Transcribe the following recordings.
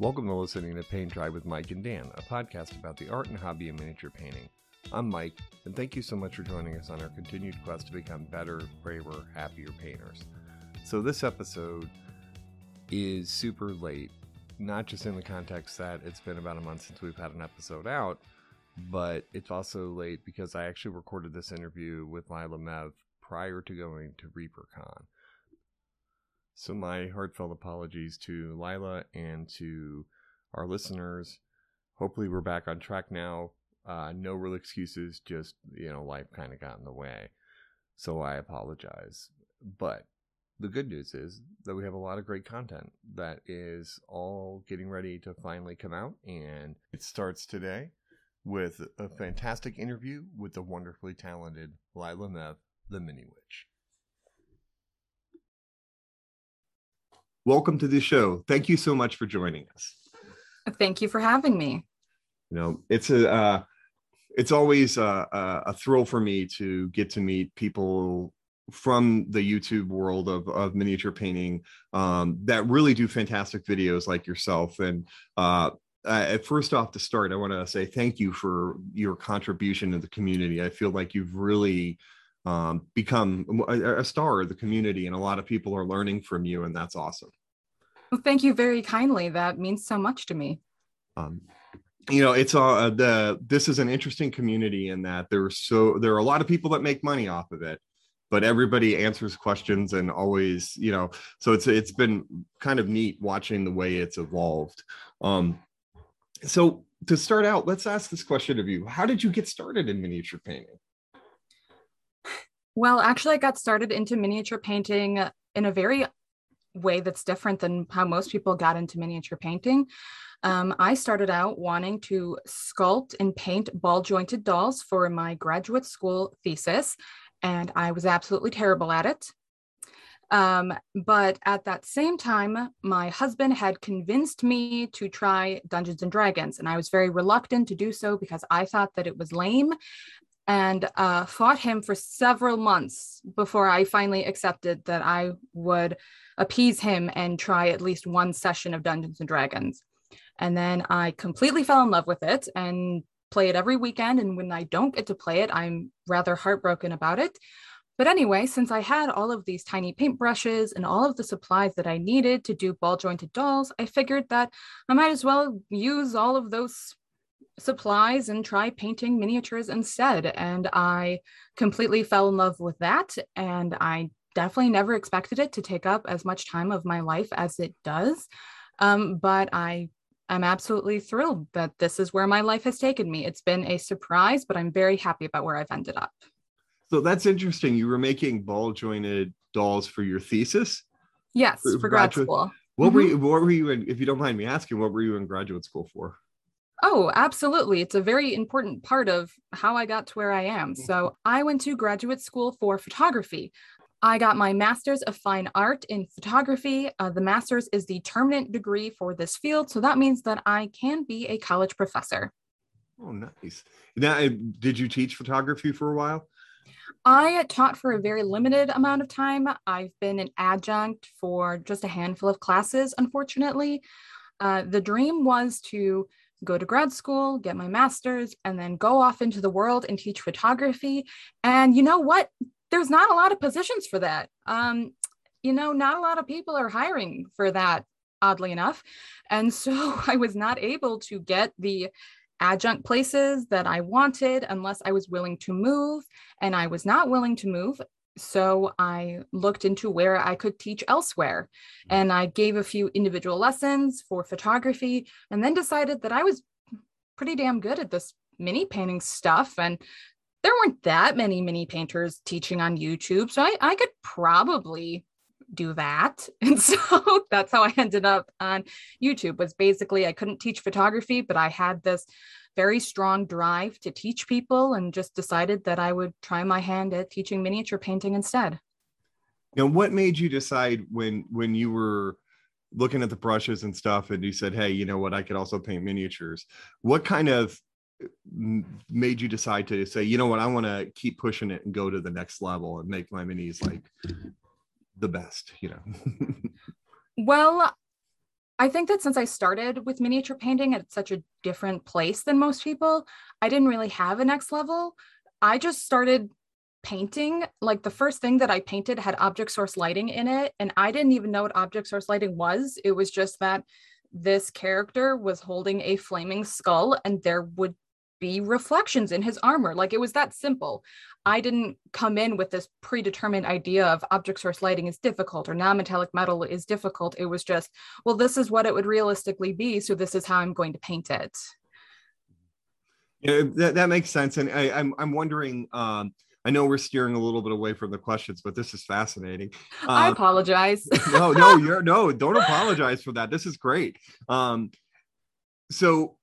Welcome to listening to Paint Dry with Mike and Dan, a podcast about the art and hobby of miniature painting. I'm Mike, and thank you so much for joining us on our continued quest to become better, braver, happier painters. So, this episode is super late, not just in the context that it's been about a month since we've had an episode out, but it's also late because I actually recorded this interview with Lila Mev prior to going to ReaperCon. So, my heartfelt apologies to Lila and to our listeners. Hopefully, we're back on track now. Uh, no real excuses, just, you know, life kind of got in the way. So, I apologize. But the good news is that we have a lot of great content that is all getting ready to finally come out. And it starts today with a fantastic interview with the wonderfully talented Lila Mev, the Mini Witch. Welcome to the show. Thank you so much for joining us. Thank you for having me. You know, it's a uh, it's always a, a, thrill for me to get to meet people from the YouTube world of, of miniature painting um, that really do fantastic videos like yourself. And uh, uh, first off, to start, I want to say thank you for your contribution to the community. I feel like you've really um, become a, a, star of the community, and a lot of people are learning from you, and that's awesome. Well, thank you very kindly. That means so much to me. Um, you know, it's uh, the this is an interesting community in that there are so there are a lot of people that make money off of it, but everybody answers questions and always, you know, so it's it's been kind of neat watching the way it's evolved. Um, so to start out, let's ask this question of you: How did you get started in miniature painting? Well, actually, I got started into miniature painting in a very way that's different than how most people got into miniature painting. Um, I started out wanting to sculpt and paint ball jointed dolls for my graduate school thesis, and I was absolutely terrible at it. Um, but at that same time, my husband had convinced me to try Dungeons and Dragons, and I was very reluctant to do so because I thought that it was lame and uh, fought him for several months before I finally accepted that I would appease him and try at least one session of Dungeons and Dragons. And then I completely fell in love with it and play it every weekend. And when I don't get to play it, I'm rather heartbroken about it. But anyway, since I had all of these tiny paintbrushes and all of the supplies that I needed to do ball jointed dolls, I figured that I might as well use all of those supplies and try painting miniatures instead. And I completely fell in love with that. And I definitely never expected it to take up as much time of my life as it does. Um, but I am absolutely thrilled that this is where my life has taken me. It's been a surprise, but I'm very happy about where I've ended up. So that's interesting. You were making ball jointed dolls for your thesis? Yes, for, for grad school. What mm-hmm. were you, what were you in, if you don't mind me asking, what were you in graduate school for? Oh, absolutely. It's a very important part of how I got to where I am. Mm-hmm. So, I went to graduate school for photography. I got my master's of fine art in photography. Uh, the master's is the terminant degree for this field. So, that means that I can be a college professor. Oh, nice. Now, uh, did you teach photography for a while? I taught for a very limited amount of time. I've been an adjunct for just a handful of classes, unfortunately. Uh, the dream was to go to grad school, get my master's, and then go off into the world and teach photography. And you know what? There's not a lot of positions for that. Um, you know, not a lot of people are hiring for that, oddly enough. And so I was not able to get the adjunct places that I wanted unless I was willing to move. And I was not willing to move. So I looked into where I could teach elsewhere. Mm-hmm. And I gave a few individual lessons for photography and then decided that I was pretty damn good at this mini painting stuff. And there weren't that many mini painters teaching on YouTube. So I, I could probably do that. And so that's how I ended up on YouTube was basically I couldn't teach photography, but I had this very strong drive to teach people and just decided that I would try my hand at teaching miniature painting instead. Now, what made you decide when when you were looking at the brushes and stuff and you said, "Hey, you know what? I could also paint miniatures." What kind of made you decide to say, "You know what? I want to keep pushing it and go to the next level and make my minis like the best," you know? well, I think that since I started with miniature painting at such a different place than most people, I didn't really have a next level. I just started painting. Like the first thing that I painted had object source lighting in it, and I didn't even know what object source lighting was. It was just that this character was holding a flaming skull and there would be reflections in his armor. Like it was that simple. I didn't come in with this predetermined idea of object source lighting is difficult or non-metallic metal is difficult. It was just, well, this is what it would realistically be. So this is how I'm going to paint it. Yeah, that, that makes sense. And I, am I'm, I'm wondering, um, I know we're steering a little bit away from the questions, but this is fascinating. I um, apologize. no, no, you're no, don't apologize for that. This is great. Um, so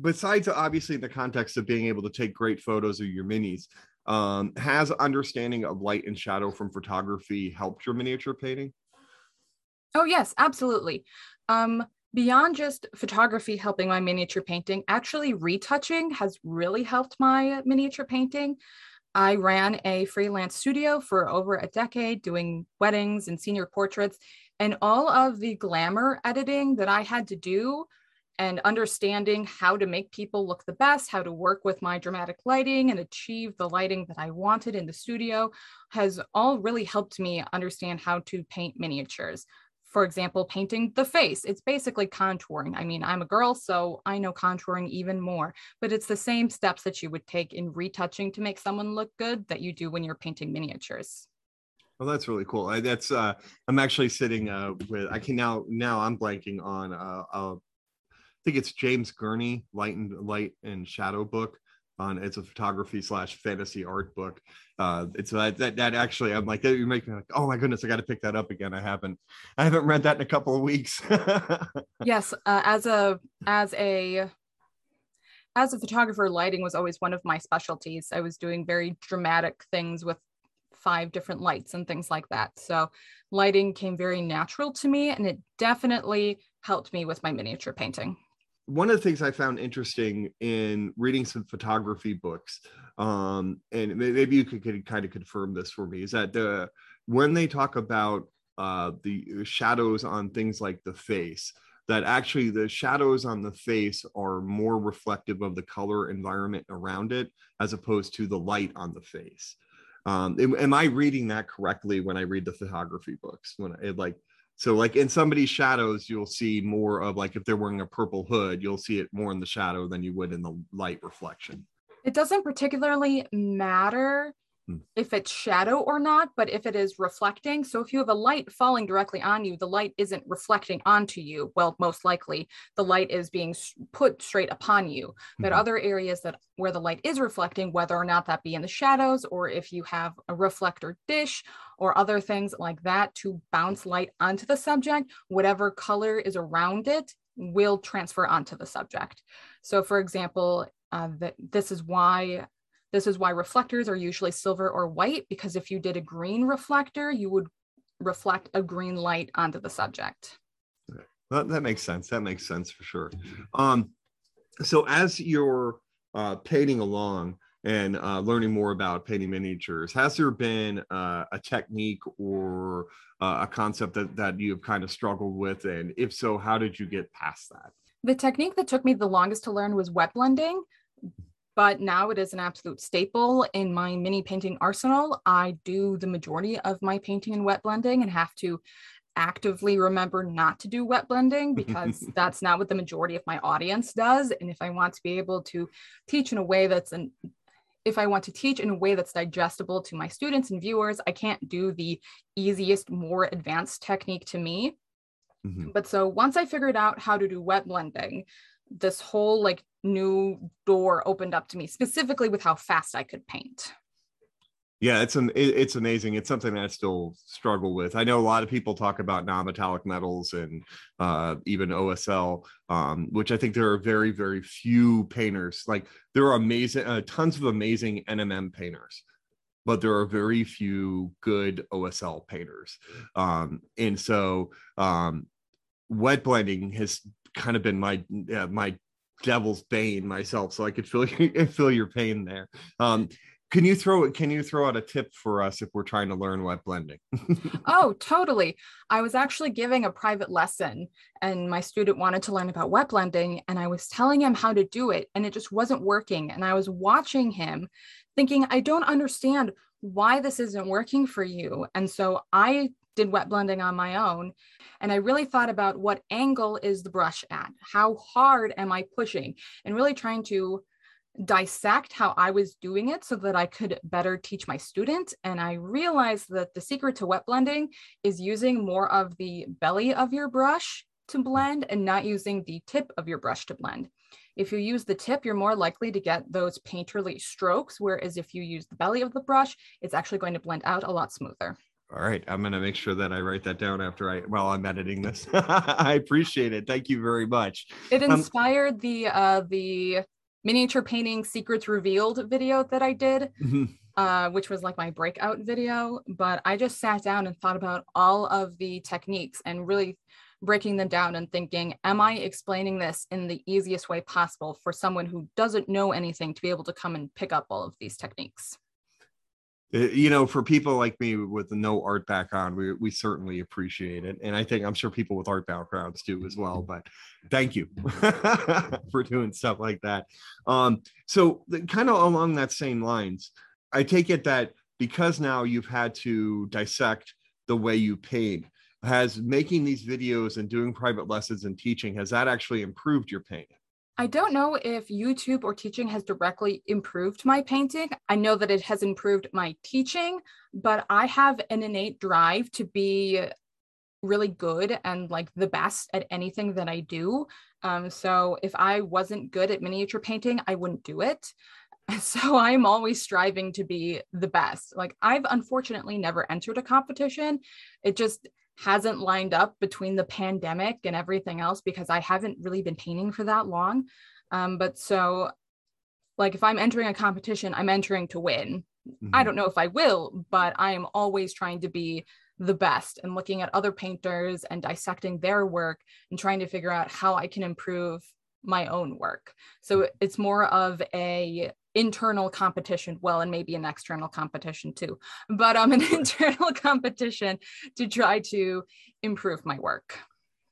besides obviously in the context of being able to take great photos of your minis, um, has understanding of light and shadow from photography helped your miniature painting? Oh, yes, absolutely. Um, beyond just photography helping my miniature painting, actually retouching has really helped my miniature painting. I ran a freelance studio for over a decade doing weddings and senior portraits, and all of the glamour editing that I had to do and understanding how to make people look the best, how to work with my dramatic lighting and achieve the lighting that I wanted in the studio has all really helped me understand how to paint miniatures. For example, painting the face, it's basically contouring. I mean, I'm a girl, so I know contouring even more, but it's the same steps that you would take in retouching to make someone look good that you do when you're painting miniatures. Well, that's really cool. I, that's uh, I'm actually sitting uh, with. I can now now I'm blanking on uh, a think it's James Gurney, Light and Light and Shadow book. On it's a photography slash fantasy art book. Uh, it's that, that that actually I'm like you make me like oh my goodness I got to pick that up again. I haven't I haven't read that in a couple of weeks. yes, uh, as a as a as a photographer, lighting was always one of my specialties. I was doing very dramatic things with five different lights and things like that. So lighting came very natural to me and it definitely helped me with my miniature painting one of the things I found interesting in reading some photography books, um, and maybe you could, could, kind of confirm this for me, is that the when they talk about uh, the shadows on things like the face, that actually the shadows on the face are more reflective of the color environment around it as opposed to the light on the face. Um, am, am I reading that correctly when I read the photography books? When it like so like in somebody's shadows, you'll see more of like if they're wearing a purple hood, you'll see it more in the shadow than you would in the light reflection. It doesn't particularly matter. If it's shadow or not, but if it is reflecting. So if you have a light falling directly on you, the light isn't reflecting onto you. Well, most likely the light is being put straight upon you. But mm-hmm. other areas that where the light is reflecting, whether or not that be in the shadows or if you have a reflector dish or other things like that to bounce light onto the subject, whatever color is around it will transfer onto the subject. So for example, uh, that this is why this is why reflectors are usually silver or white, because if you did a green reflector, you would reflect a green light onto the subject. That, that makes sense. That makes sense for sure. Um, so as you're uh, painting along and uh, learning more about painting miniatures, has there been uh, a technique or uh, a concept that, that you've kind of struggled with? And if so, how did you get past that? The technique that took me the longest to learn was wet blending but now it is an absolute staple in my mini painting arsenal. I do the majority of my painting in wet blending and have to actively remember not to do wet blending because that's not what the majority of my audience does. And if I want to be able to teach in a way that's an if I want to teach in a way that's digestible to my students and viewers, I can't do the easiest, more advanced technique to me. Mm-hmm. But so once I figured out how to do wet blending, this whole like new door opened up to me specifically with how fast I could paint. Yeah, it's an it's amazing. It's something that I still struggle with. I know a lot of people talk about non-metallic metals and uh, even OSL, um, which I think there are very very few painters. Like there are amazing, uh, tons of amazing NMM painters, but there are very few good OSL painters. Um, and so um, wet blending has kind of been my uh, my devil's bane myself, so I could feel feel your pain there. Um, can you throw? Can you throw out a tip for us if we're trying to learn wet blending? oh, totally. I was actually giving a private lesson, and my student wanted to learn about wet blending, and I was telling him how to do it, and it just wasn't working. And I was watching him, thinking, I don't understand why this isn't working for you. And so I did wet blending on my own. And I really thought about what angle is the brush at? How hard am I pushing? And really trying to dissect how I was doing it so that I could better teach my students. And I realized that the secret to wet blending is using more of the belly of your brush to blend and not using the tip of your brush to blend. If you use the tip, you're more likely to get those painterly strokes, whereas if you use the belly of the brush, it's actually going to blend out a lot smoother. All right, I'm going to make sure that I write that down after I while I'm editing this. I appreciate it. Thank you very much. It um, inspired um, the uh the miniature painting secrets revealed video that I did, mm-hmm. uh, which was like my breakout video. But I just sat down and thought about all of the techniques and really breaking them down and thinking, am I explaining this in the easiest way possible for someone who doesn't know anything to be able to come and pick up all of these techniques? Uh, you know for people like me with no art background we, we certainly appreciate it and i think i'm sure people with art backgrounds do as well but thank you for doing stuff like that. Um, so the, kind of along that same lines i take it that because now you've had to dissect the way you paint has making these videos and doing private lessons and teaching has that actually improved your painting I don't know if YouTube or teaching has directly improved my painting. I know that it has improved my teaching, but I have an innate drive to be really good and like the best at anything that I do. Um, so if I wasn't good at miniature painting, I wouldn't do it. So I'm always striving to be the best. Like I've unfortunately never entered a competition. It just hasn't lined up between the pandemic and everything else because I haven't really been painting for that long. Um, but so, like, if I'm entering a competition, I'm entering to win. Mm-hmm. I don't know if I will, but I am always trying to be the best and looking at other painters and dissecting their work and trying to figure out how I can improve my own work. So it's more of a internal competition well and maybe an external competition too but um an internal competition to try to improve my work.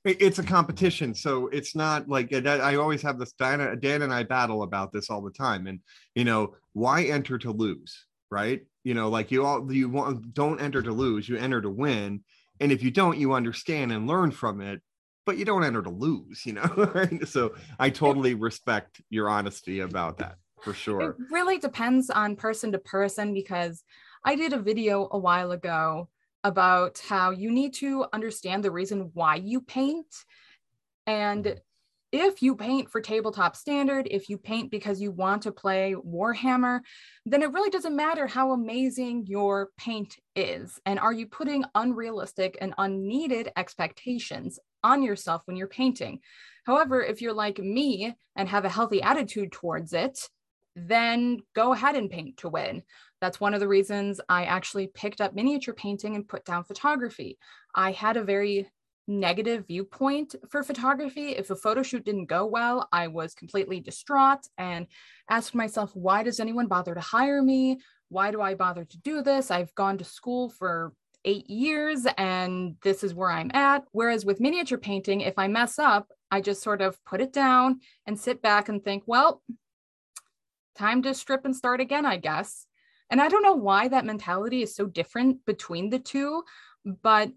It's a competition so it's not like i always have this dan, dan and i battle about this all the time and you know why enter to lose right? You know like you all you want don't enter to lose you enter to win and if you don't you understand and learn from it but you don't enter to lose you know so i totally respect your honesty about that for sure. It really depends on person to person because I did a video a while ago about how you need to understand the reason why you paint. And mm-hmm. If you paint for tabletop standard, if you paint because you want to play Warhammer, then it really doesn't matter how amazing your paint is. And are you putting unrealistic and unneeded expectations on yourself when you're painting? However, if you're like me and have a healthy attitude towards it, then go ahead and paint to win. That's one of the reasons I actually picked up miniature painting and put down photography. I had a very negative viewpoint for photography. If a photo shoot didn't go well, I was completely distraught and asked myself, why does anyone bother to hire me? Why do I bother to do this? I've gone to school for eight years and this is where I'm at. Whereas with miniature painting, if I mess up, I just sort of put it down and sit back and think, well, time to strip and start again, I guess. And I don't know why that mentality is so different between the two, but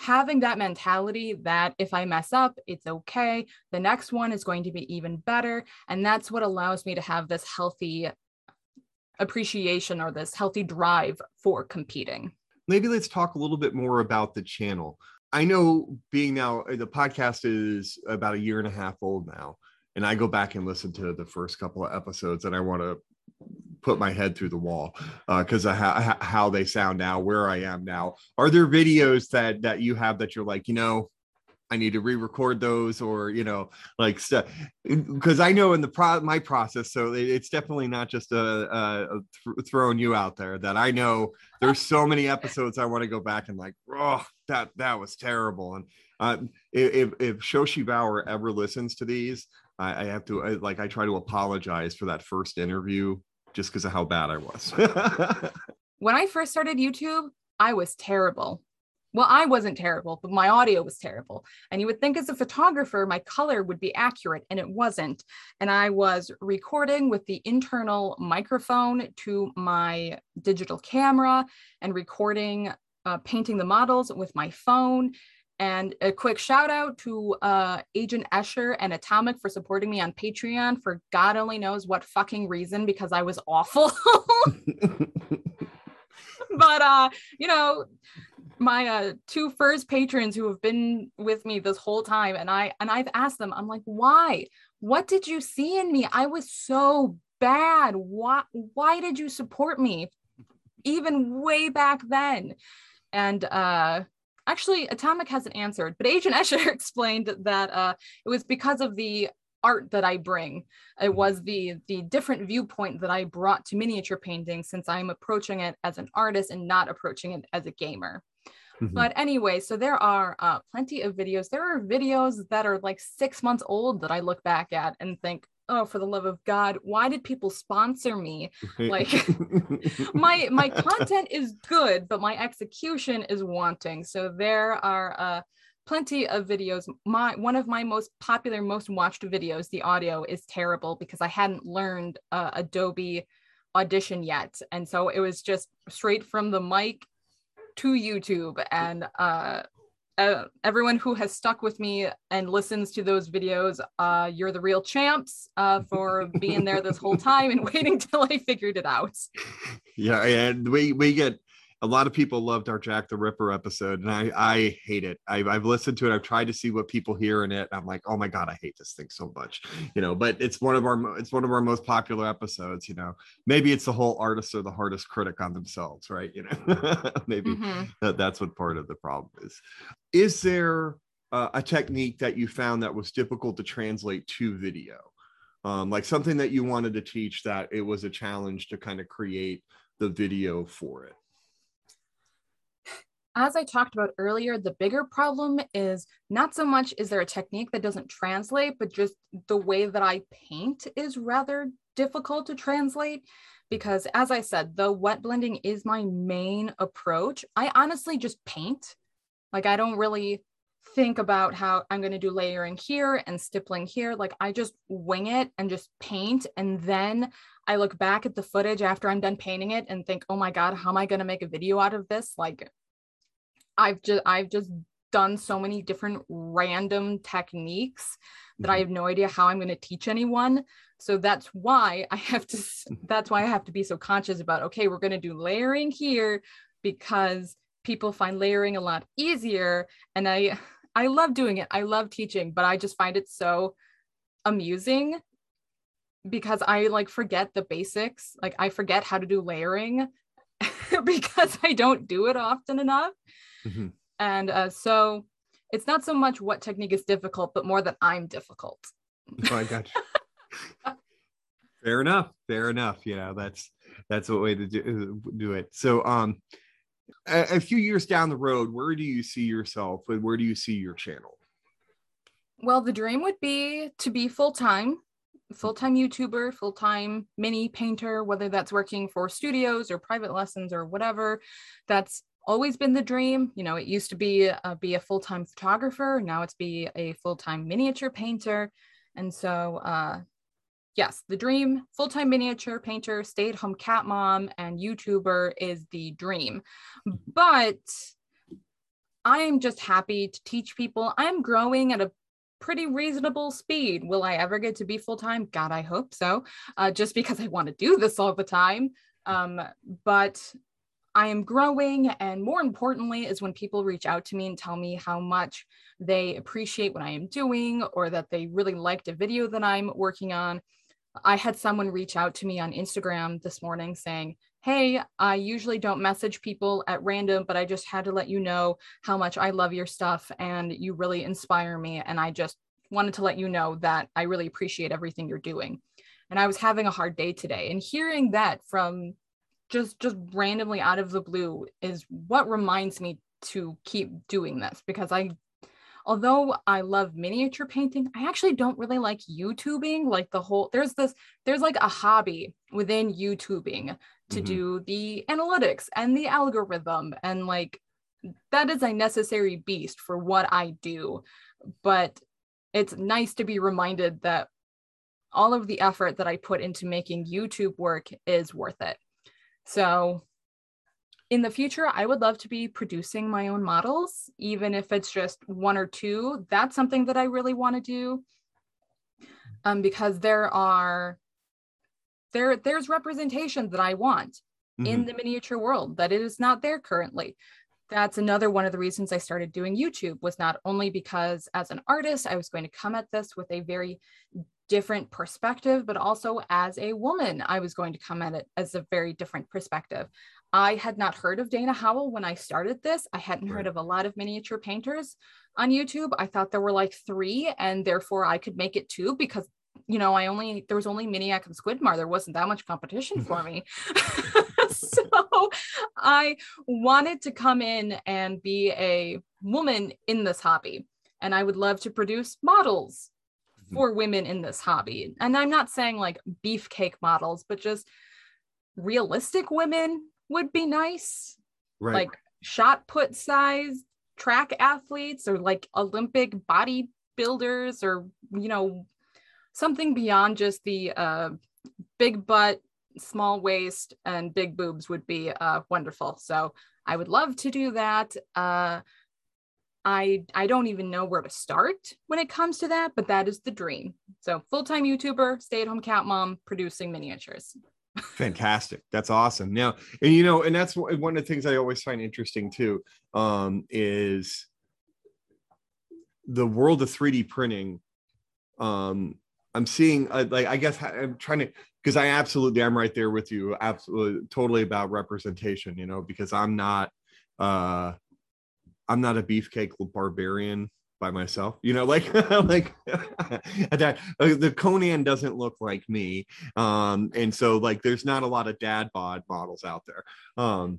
having that mentality that if I mess up, it's okay. The next one is going to be even better. And that's what allows me to have this healthy appreciation or this healthy drive for competing. Maybe let's talk a little bit more about the channel. I know being now, uh, the podcast is about a year and a half old now and I go back and listen to the first couple of episodes, and I want to put my head through the wall because uh, of how, how they sound now, where I am now. Are there videos that that you have that you're like, you know, I need to re-record those, or you know, like stuff? Because I know in the pro my process, so it's definitely not just a, a, th- throwing you out there. That I know there's so many episodes I want to go back and like, oh, that that was terrible. And uh, if if Shoshi Bauer ever listens to these, I, I have to I, like I try to apologize for that first interview just because of how bad I was. when I first started YouTube, I was terrible. Well, I wasn't terrible, but my audio was terrible. And you would think as a photographer, my color would be accurate, and it wasn't. And I was recording with the internal microphone to my digital camera and recording, uh, painting the models with my phone. And a quick shout out to uh, Agent Escher and Atomic for supporting me on Patreon for God only knows what fucking reason because I was awful. but uh, you know, my uh, two first patrons who have been with me this whole time, and I and I've asked them, I'm like, why? What did you see in me? I was so bad. Why? Why did you support me, even way back then? And uh, actually, Atomic hasn't answered, but Agent Escher explained that uh, it was because of the art that I bring. It was the the different viewpoint that I brought to miniature painting since I'm approaching it as an artist and not approaching it as a gamer. Mm-hmm. But anyway, so there are uh, plenty of videos. There are videos that are like six months old that I look back at and think, oh, for the love of God, why did people sponsor me? Like my my content is good, but my execution is wanting. So there are uh, plenty of videos. My one of my most popular, most watched videos, the audio is terrible because I hadn't learned uh, Adobe Audition yet, and so it was just straight from the mic to YouTube. And uh, uh, everyone who has stuck with me and listens to those videos, uh, you're the real champs uh, for being there this whole time and waiting till I figured it out. Yeah, and we we get a lot of people loved our Jack the Ripper episode, and I I hate it. I've, I've listened to it. I've tried to see what people hear in it. I'm like, oh my god, I hate this thing so much, you know. But it's one of our it's one of our most popular episodes. You know, maybe it's the whole artist or the hardest critic on themselves, right? You know, maybe mm-hmm. that, that's what part of the problem is. Is there uh, a technique that you found that was difficult to translate to video? Um, like something that you wanted to teach that it was a challenge to kind of create the video for it as I talked about earlier, the bigger problem is not so much is there a technique that doesn't translate, but just the way that I paint is rather difficult to translate. Because as I said, the wet blending is my main approach. I honestly just paint. Like, I don't really think about how I'm going to do layering here and stippling here. Like, I just wing it and just paint. And then I look back at the footage after I'm done painting it and think, oh my God, how am I going to make a video out of this? Like, I've just I've just done so many different random techniques that I mm-hmm. have no idea how I'm going to teach anyone. So that's why I have to that's why I have to be so conscious about okay, we're going to do layering here because people find layering a lot easier and I I love doing it. I love teaching, but I just find it so amusing because I like forget the basics. Like I forget how to do layering because I don't do it often enough. Mm-hmm. And uh, so it's not so much what technique is difficult, but more that I'm difficult. Oh, I got you. fair enough. Fair enough. You know, that's that's a way to do, do it. So, um, a, a few years down the road, where do you see yourself? And where do you see your channel? Well, the dream would be to be full time, full time YouTuber, full time mini painter, whether that's working for studios or private lessons or whatever. That's always been the dream. You know, it used to be uh, be a full time photographer. Now it's be a full time miniature painter. And so, uh, yes, the dream full time miniature painter, stay at home cat mom, and YouTuber is the dream. But I am just happy to teach people. I'm growing at a pretty reasonable speed. Will I ever get to be full time? God, I hope so. Uh, just because I want to do this all the time. Um, but I am growing. And more importantly, is when people reach out to me and tell me how much they appreciate what I am doing or that they really liked a video that I'm working on. I had someone reach out to me on Instagram this morning saying, Hey, I usually don't message people at random, but I just had to let you know how much I love your stuff and you really inspire me. And I just wanted to let you know that I really appreciate everything you're doing. And I was having a hard day today. And hearing that from just just randomly out of the blue is what reminds me to keep doing this because I although I love miniature painting, I actually don't really like YouTubing. Like the whole, there's this, there's like a hobby within YouTubing to mm-hmm. do the analytics and the algorithm. And like that is a necessary beast for what I do. But it's nice to be reminded that all of the effort that I put into making YouTube work is worth it. So in the future, I would love to be producing my own models, even if it's just one or two. That's something that I really want to do. Um, because there are there there's representation that I want mm-hmm. in the miniature world that it is not there currently. That's another one of the reasons I started doing YouTube was not only because as an artist, I was going to come at this with a very different perspective, but also as a woman, I was going to come at it as a very different perspective. I had not heard of Dana Howl when I started this. I hadn't right. heard of a lot of miniature painters on YouTube. I thought there were like three, and therefore I could make it two because you know I only there was only Miniac and Squidmar. There wasn't that much competition for me. so I wanted to come in and be a woman in this hobby. And I would love to produce models mm-hmm. for women in this hobby. And I'm not saying like beefcake models, but just realistic women would be nice. Right. Like shot put size track athletes or like Olympic bodybuilders or, you know, something beyond just the uh, big butt, small waist, and big boobs would be uh, wonderful. So I would love to do that. Uh, I I don't even know where to start when it comes to that, but that is the dream. So full-time YouTuber, stay-at-home cat mom, producing miniatures. Fantastic. That's awesome. Now, and you know, and that's one of the things I always find interesting too, um, is the world of 3D printing. Um, I'm seeing uh, like I guess I'm trying to because I absolutely I'm right there with you, absolutely totally about representation, you know, because I'm not uh I'm not a beefcake barbarian by myself you know like like that uh, the conan doesn't look like me um and so like there's not a lot of dad bod models out there um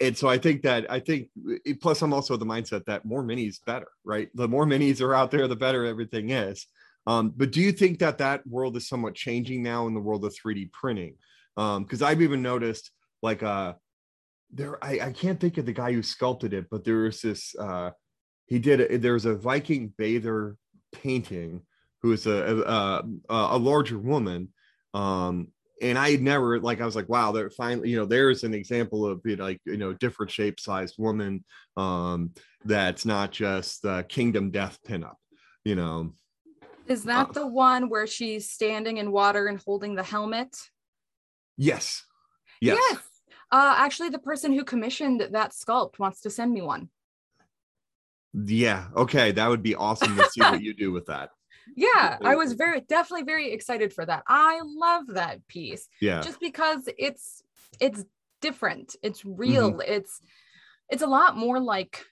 and so i think that i think plus i'm also the mindset that more minis better right? The more minis are out there the better everything is um but do you think that that world is somewhat changing now in the world of 3d printing um because i've even noticed like uh there I, I can't think of the guy who sculpted it but there was this uh he did a, there's a Viking bather painting who is a a, a larger woman um and I had never like I was like, wow, there finally, you know, there's an example of you know, like you know, different shape sized woman um that's not just the kingdom death pinup, you know. Is that uh, the one where she's standing in water and holding the helmet? Yes. Yes. yes. Uh actually the person who commissioned that sculpt wants to send me one. Yeah. Okay. That would be awesome to see what you do with that. Yeah, I was very definitely very excited for that. I love that piece. Yeah. Just because it's it's different. It's real. Mm-hmm. It's it's a lot more like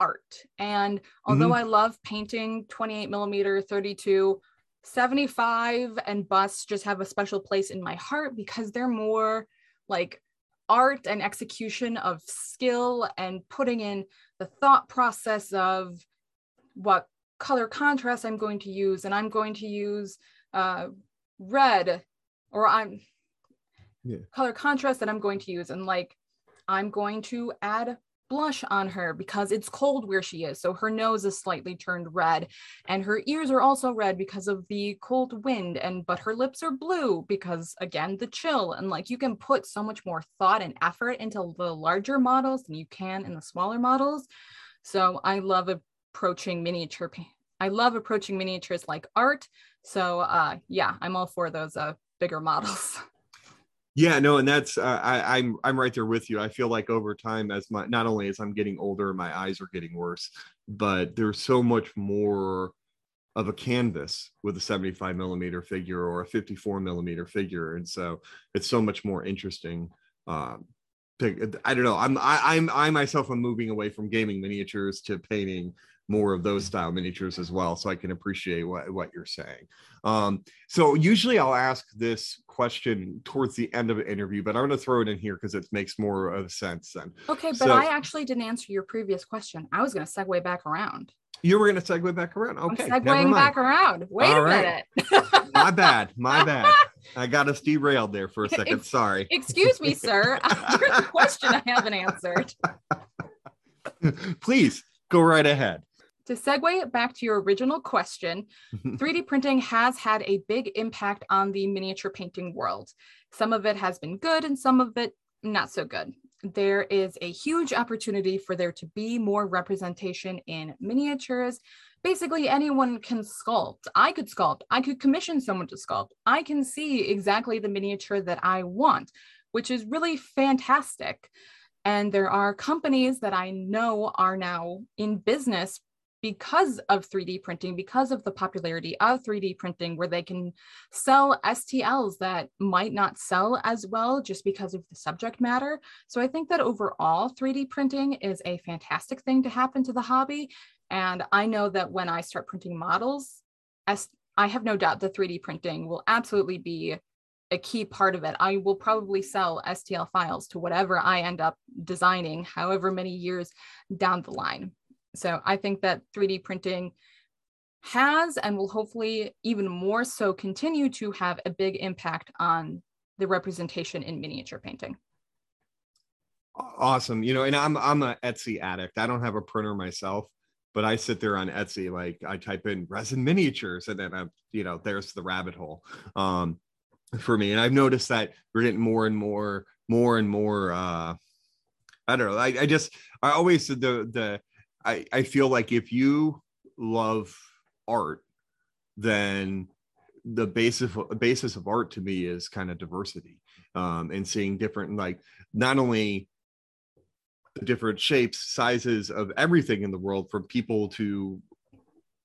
art. And although mm-hmm. I love painting 28 millimeter, 32, 75 and busts just have a special place in my heart because they're more like art and execution of skill and putting in the thought process of what color contrast I'm going to use, and I'm going to use uh, red, or I'm yeah. color contrast that I'm going to use, and like I'm going to add blush on her because it's cold where she is. So her nose is slightly turned red and her ears are also red because of the cold wind and but her lips are blue because again the chill and like you can put so much more thought and effort into the larger models than you can in the smaller models. So I love approaching miniature I love approaching miniatures like art. So uh yeah, I'm all for those uh bigger models. Yeah, no, and that's uh, I, I'm I'm right there with you. I feel like over time, as my not only as I'm getting older, my eyes are getting worse, but there's so much more of a canvas with a 75 millimeter figure or a 54 millimeter figure, and so it's so much more interesting. Um, I don't know. I'm I, I'm I myself am moving away from gaming miniatures to painting more of those style miniatures as well. So I can appreciate what, what you're saying. Um, so usually I'll ask this question towards the end of an interview, but I'm going to throw it in here because it makes more of sense then. Okay, but So- I actually didn't answer your previous question. I was going to segue back around. You were going to segue back around. Okay. I'm segueing back around. Wait All a right. minute. my bad. My bad. I got us derailed there for a second. Sorry. Excuse me, sir. Here's a question I haven't answered. Please go right ahead. To segue back to your original question, 3D printing has had a big impact on the miniature painting world. Some of it has been good and some of it not so good. There is a huge opportunity for there to be more representation in miniatures. Basically, anyone can sculpt. I could sculpt. I could commission someone to sculpt. I can see exactly the miniature that I want, which is really fantastic. And there are companies that I know are now in business because of 3D printing, because of the popularity of 3D printing, where they can sell STLs that might not sell as well just because of the subject matter. So I think that overall, 3D printing is a fantastic thing to happen to the hobby. And I know that when I start printing models, as I have no doubt that 3D printing will absolutely be a key part of it. I will probably sell STL files to whatever I end up designing, however many years down the line. So I think that 3D printing has and will hopefully even more so continue to have a big impact on the representation in miniature painting. Awesome. You know, and I'm I'm a Etsy addict. I don't have a printer myself, but I sit there on Etsy, like I type in resin miniatures, and then I'm, you know, there's the rabbit hole. Um for me. And I've noticed that we're getting more and more, more and more uh I don't know. I, I just I always the the I, I feel like if you love art, then the basis basis of art to me is kind of diversity um, and seeing different like not only the different shapes sizes of everything in the world from people to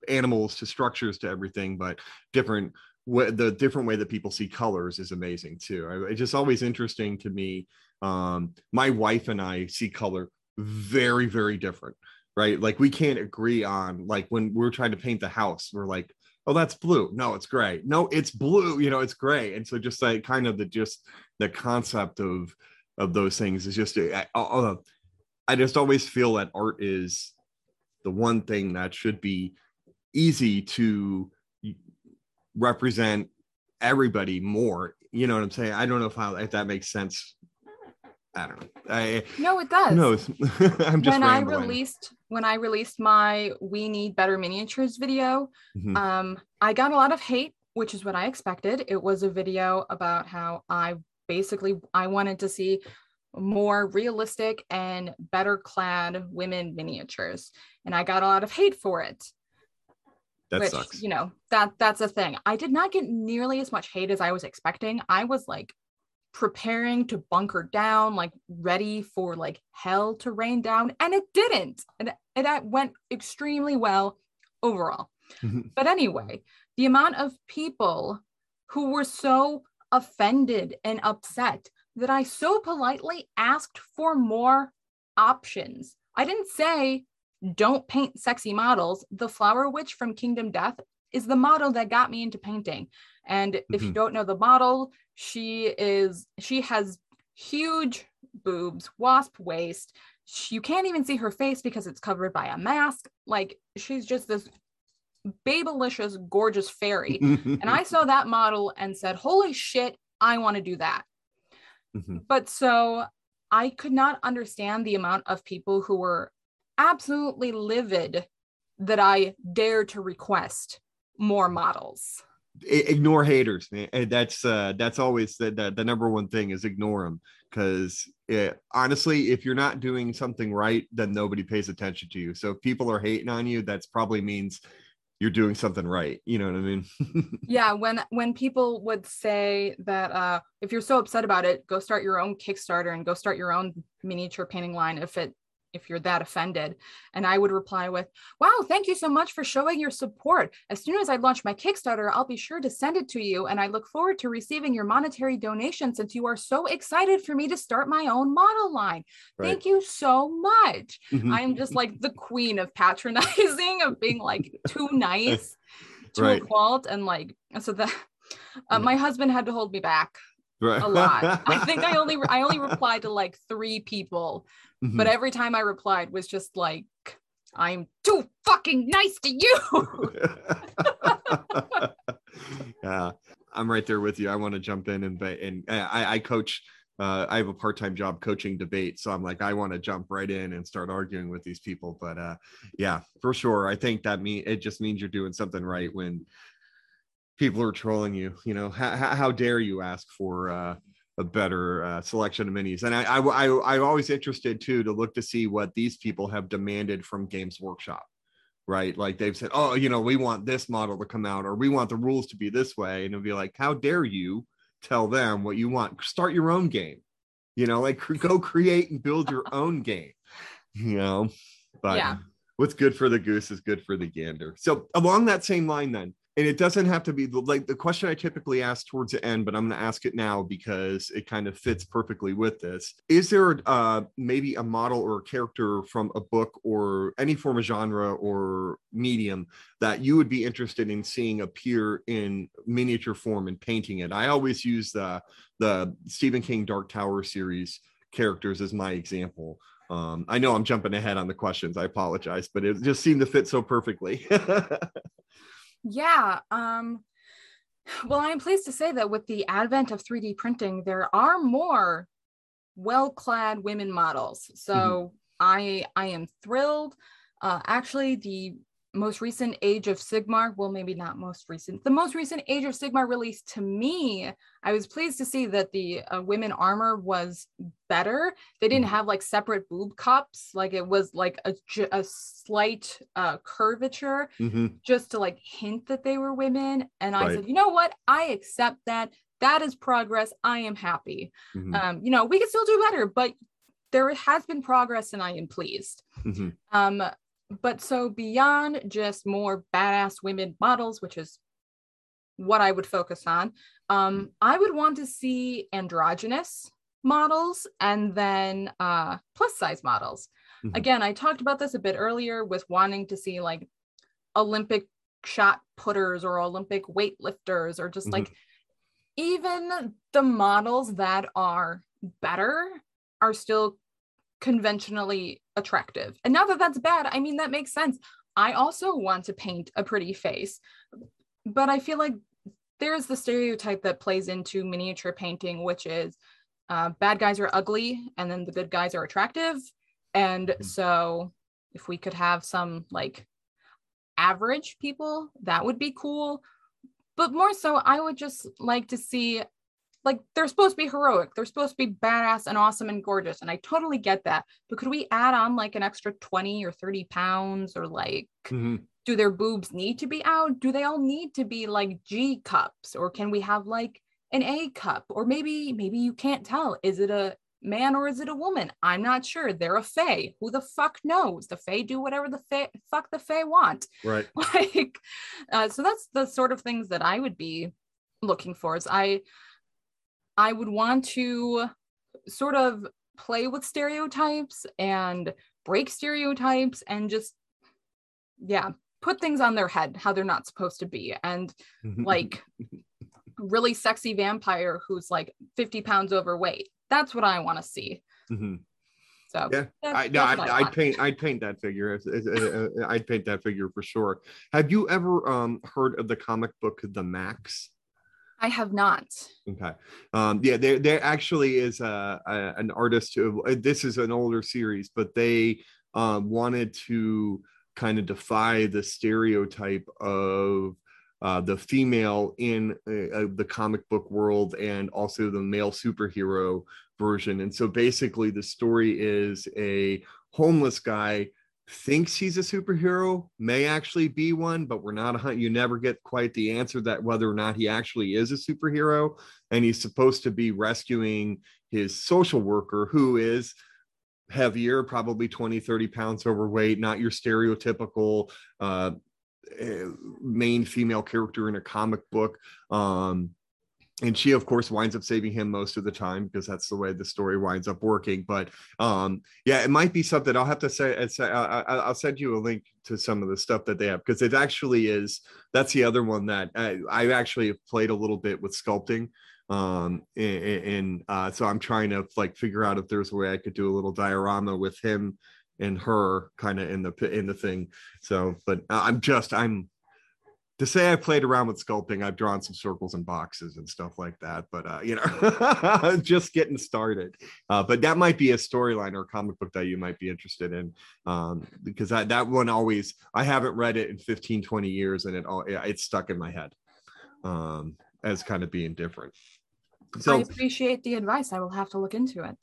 animals to structures to everything but different the different way that people see colors is amazing too. It's just always interesting to me um, my wife and i see color very very different right? Like we can't agree on like when we're trying to paint the house we're like oh that's blue. No it's gray. No it's blue you know it's gray. And so just like kind of the just the concept of of those things is just eh, I, I, I just always feel that art is the one thing that should be easy to represent everybody more you know what i'm saying? I don't know if how if that makes sense i don't know i No, it does. knows i'm just when I released when I released my We Need Better Miniatures video, Mhm. um, I got a lot of hate, which is what I expected. It was a video about how I basically I wanted to see more realistic and better clad women miniatures, and I got a lot of hate for it. that which sucks you know that that's a thing. I did not get nearly as much hate as I was expecting. I was like preparing to bunker down, like ready for like hell to rain down, and it didn't. And it, it went extremely well overall. Mhm. but anyway, the amount of people who were so offended and upset that I so politely asked for more options. I didn't say don't paint sexy models. The flower witch from Kingdom Death is the model that got me into painting. And if you Mhm. don't know the model, she is she has huge boobs, wasp waist. She- You can't even see her face because it's covered by a mask. Like she's just this babylicious, gorgeous fairy. And I saw that model and said, Holy shit, I want to do that. Mhm. But so I could not understand the amount of people who were absolutely livid that I dared to request more models. Ignore haters man. And that's uh that's always the, the the number one thing is ignore them because honestly if you're not doing something right then nobody pays attention to you so if people are hating on you that's probably means you're doing something right you know what i mean Yeah, when when people would say that uh if you're so upset about it, go start your own Kickstarter and go start your own miniature painting line if it if you're that offended. And I would reply with, Wow, thank you so much for showing your support. As soon as I launch my Kickstarter, I'll be sure to send it to you. And I look forward to receiving your monetary donation since you are so excited for me to start my own model line. Right. Thank you so much. Mm-hmm. I'm just like the queen of patronizing, of being like too nice to right. a fault. And like, so that uh, my husband had to hold me back right. a lot. I think I only I only replied to like three people, mm-hmm. but every time I replied was just like, "I'm too fucking nice to you." yeah, I'm right there with you. I want to jump in and and I, I coach. Uh, I have a part-time job coaching debate, so I'm like, I want to jump right in and start arguing with these people. But uh, yeah, for sure, I think that mean it just means you're doing something right when people are trolling you. You know, how, how dare you ask for uh, a better uh, selection of minis? And I, I, I, I'm always interested too to look to see what these people have demanded from Games Workshop, right? Like they've said, oh, you know, we want this model to come out, or we want the rules to be this way, and it'll be like, how dare you tell them what you want? Start your own game. You know, like go create and build your own game. You know, but. Yeah what's good for the goose is good for the gander. So along that same line, then, and it doesn't have to be like the question I typically ask towards the end, but I'm going to ask it now because it kind of fits perfectly with this. Is there uh, maybe a model or a character from a book or any form of genre or medium that you would be interested in seeing appear in miniature form and painting it? I always use the the Stephen King Dark Tower series characters as my example. Um, I know I'm jumping ahead on the questions. I apologize, but it just seemed to fit so perfectly. Yeah. Um, well, I am pleased to say that with the advent of 3D printing, there are more well-clad women models. So mm-hmm. I I am thrilled. Uh, actually, the most recent Age of Sigmar, well, maybe not most recent, the most recent Age of Sigmar release to me, I was pleased to see that the uh, women armor was better. They didn't mm-hmm. have like separate boob cups, like it was like a, a slight uh, curvature mm-hmm. just to like hint that they were women. And I right. said, you know what? I accept that. That is progress. I am happy. Mm-hmm. Um, you know, we can still do better, but there has been progress and I am pleased. Mm-hmm. Um, but so beyond just more badass women models, which is what I would focus on, um, mm. I would want to see androgynous models and then uh, plus size models. Mm-hmm. Again, I talked about this a bit earlier with wanting to see like Olympic shot putters or Olympic weightlifters or just mm-hmm. like even the models that are better are still conventionally attractive. And now that that's bad, I mean, that makes sense. I also want to paint a pretty face, but I feel like there's the stereotype that plays into miniature painting, which is uh, bad guys are ugly and then the good guys are attractive. And mm-hmm. so if we could have some like average people, that would be cool. But more so, I would just like to see like they're supposed to be heroic they're supposed to be badass and awesome and gorgeous and i totally get that but could we add on like an extra 20 or 30 pounds or like mm-hmm. do their boobs need to be out? Do they all need to be like g cups or can we have like an a cup? Or maybe maybe you can't tell is it a man or is it a woman? I'm not sure they're a fae who the fuck knows? The fae do whatever the fae fuck the fae want. Right. Like uh, so that's the sort of things that i would be looking for is i I would want to sort of play with stereotypes and break stereotypes and just, yeah, put things on their head how they're not supposed to be. And like, really sexy vampire who's like 50 pounds overweight. That's what I want to see. Mm-hmm. So yeah, I, no, I'd, I'd paint, I'd paint that figure. I'd paint that figure for sure. Have you ever um, heard of the comic book The Maxx? I have not. Okay. Um, yeah, there there actually is a, a, an artist who this is an older series, but they um, wanted to kind of defy the stereotype of uh, the female in uh, uh, the comic book world and also the male superhero version. And so basically, the story is a homeless guy thinks he's a superhero may actually be one but we're not a hunt, you never get quite the answer that whether or not he actually is a superhero and he's supposed to be rescuing his social worker who is heavier, probably 20, 30 pounds overweight, not your stereotypical uh, eh, main female character in a comic book. Um, and she of course winds up saving him most of the time because that's the way the story winds up working. But um yeah it might be something i'll have to say i'll send you a link to some of the stuff that they have because it actually is that's the other one that I, I actually have played a little bit with sculpting um and, uh so i'm trying to like figure out if there's a way i could do a little diorama with him and her kind of in the in the thing. So but uh, i'm just i'm to say I played around with sculpting, I've drawn some circles and boxes and stuff like that. But uh, you know, just getting started. Uh, but that might be a storyline or a comic book that you might be interested in, um, because that that one always I haven't read it in 15, 20 years, and it all it's stuck in my head um, as kind of being different. So I appreciate the advice. I will have to look into it.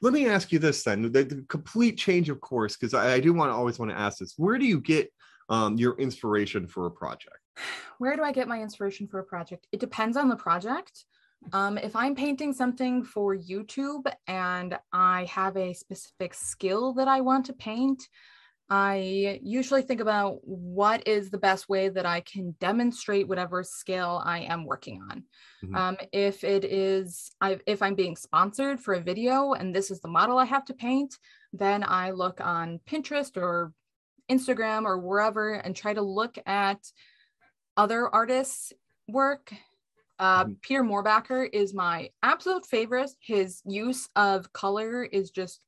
Let me ask you this then: the, the complete change of course, because I, I do want to always want to ask this: Where do you get um, your inspiration for a project? Where do I get my inspiration for a project? It depends on the project. Um, if I'm painting something for YouTube and I have a specific skill that I want to paint, I usually think about what is the best way that I can demonstrate whatever skill I am working on. Mm-hmm. Um, if it is, I, if I'm being sponsored for a video and this is the model I have to paint, then I look on Pinterest or Instagram or wherever and try to look at other artists' work. Uh, mm-hmm. Peter Mohrbacher is my absolute favorite. His use of color is just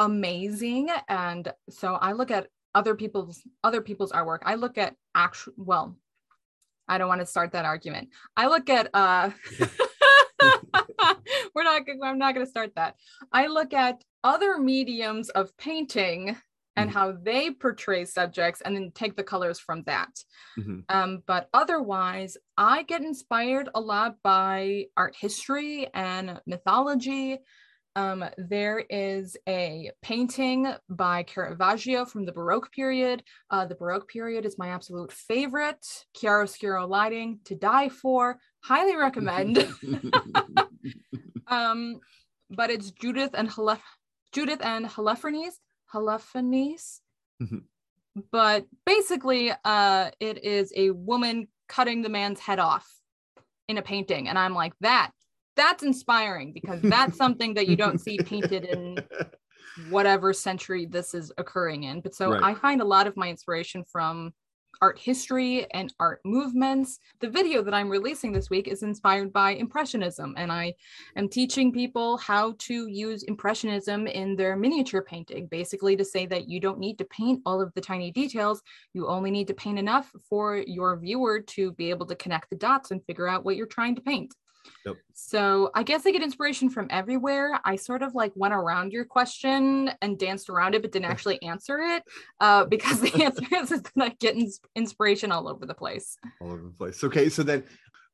amazing, and so I look at other people's other people's artwork. I look at actual well, I don't want to start that argument. I look at uh we're not I'm not going to start that. I look at other mediums of painting and mm-hmm. how they portray subjects and then take the colors from that. Mm-hmm. Um, but otherwise, I get inspired a lot by art history and mythology. Um, there is a painting by Caravaggio from the Baroque period. Uh, the Baroque period is my absolute favorite. Chiaroscuro lighting to die for. Highly recommend. um, but it's Judith and Judith and Holofernes Holofernes. Mm-hmm. But basically, uh, it is a woman cutting the man's head off in a painting. And I'm like, that, that's inspiring because that's something that you don't see painted in whatever century this is occurring in. But so right. I find a lot of my inspiration from art history and art movements. The video that I'm releasing this week is inspired by Impressionism, and I am teaching people how to use Impressionism in their miniature painting, basically to say that you don't need to paint all of the tiny details, you only need to paint enough for your viewer to be able to connect the dots and figure out what you're trying to paint. Yep. So I guess I get inspiration from everywhere. I sort of like went around your question and danced around it, but didn't actually answer it uh, because the answer is that I get inspiration all over the place. All over the place. Okay, so then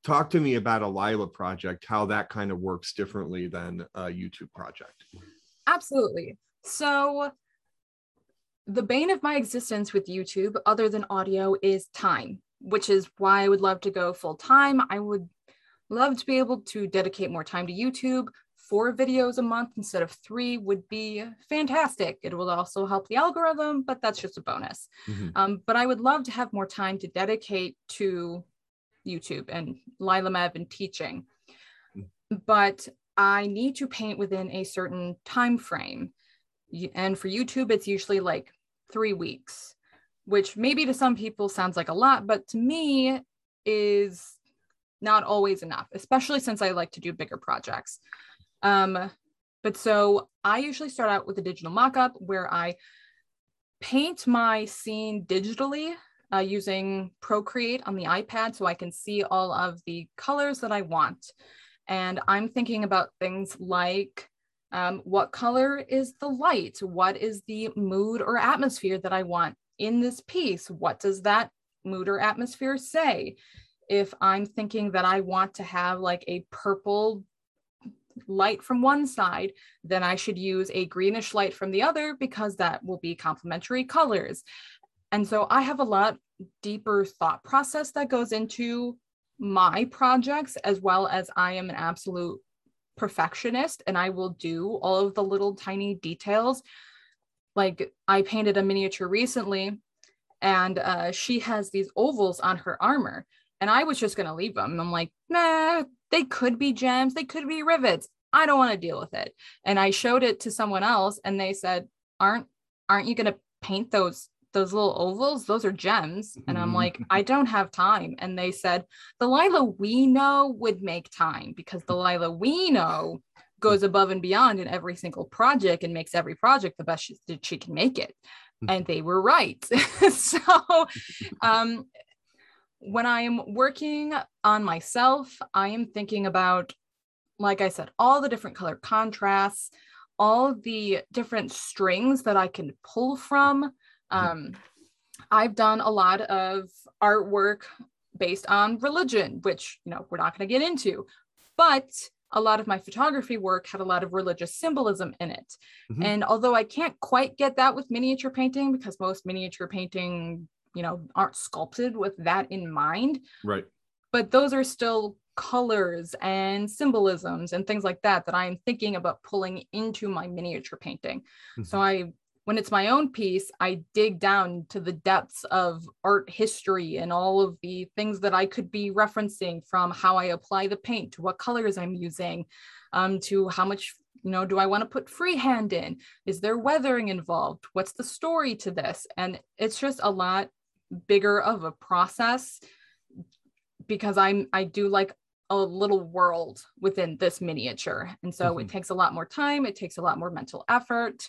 talk to me about a Lila project, how that kind of works differently than a YouTube project. Absolutely. So the bane of my existence with YouTube, other than audio, is time, which is why I would love to go full time. I would Love to be able to dedicate more time to YouTube. Four videos a month instead of three would be fantastic. It will also help the algorithm, but that's just a bonus. Mm-hmm. Um, but I would love to have more time to dedicate to YouTube and Lila Mev and teaching. Mm-hmm. But I need to paint within a certain time frame. And for YouTube, it's usually like three weeks, which maybe to some people sounds like a lot, but to me is not always enough, especially since I like to do bigger projects. Um, but so I usually start out with a digital mockup where I paint my scene digitally uh, using Procreate on the iPad so I can see all of the colors that I want. And I'm thinking about things like um, what color is the light? What is the mood or atmosphere that I want in this piece? What does that mood or atmosphere say? If I'm thinking that I want to have like a purple light from one side, then I should use a greenish light from the other because that will be complementary colors. And so I have a lot deeper thought process that goes into my projects as well as I am an absolute perfectionist and I will do all of the little tiny details. Like I painted a miniature recently and uh, she has these ovals on her armor. And I was just going to leave them. I'm like, nah, they could be gems, they could be rivets. I don't want to deal with it. And I showed it to someone else and they said, aren't aren't you going to paint those those little ovals those are gems and i'm like i don't have time and they said the lila we know would make time because the lila we know goes above and beyond in every single project and makes every project the best she, she can make it and they were right so um, when i am working on myself i am thinking about like i said all the different color contrasts all the different strings that i can pull from um, I've done a lot of artwork based on religion, which, you know, we're not going to get into, but a lot of my photography work had a lot of religious symbolism in it. Mm-hmm. And although I can't quite get that with miniature painting because most miniature painting, you know, aren't sculpted with that in mind. Right. But those are still colors and symbolisms and things like that that I'm thinking about pulling into my miniature painting. Mm-hmm. So I when it's my own piece, I dig down to the depths of art history and all of the things that I could be referencing from how I apply the paint to what colors I'm using, um, to how much you know do I want to put freehand in? Is there weathering involved? What's the story to this? And it's just a lot bigger of a process because I'm I do like a little world within this miniature. And so mm-hmm. it takes a lot more time, it takes a lot more mental effort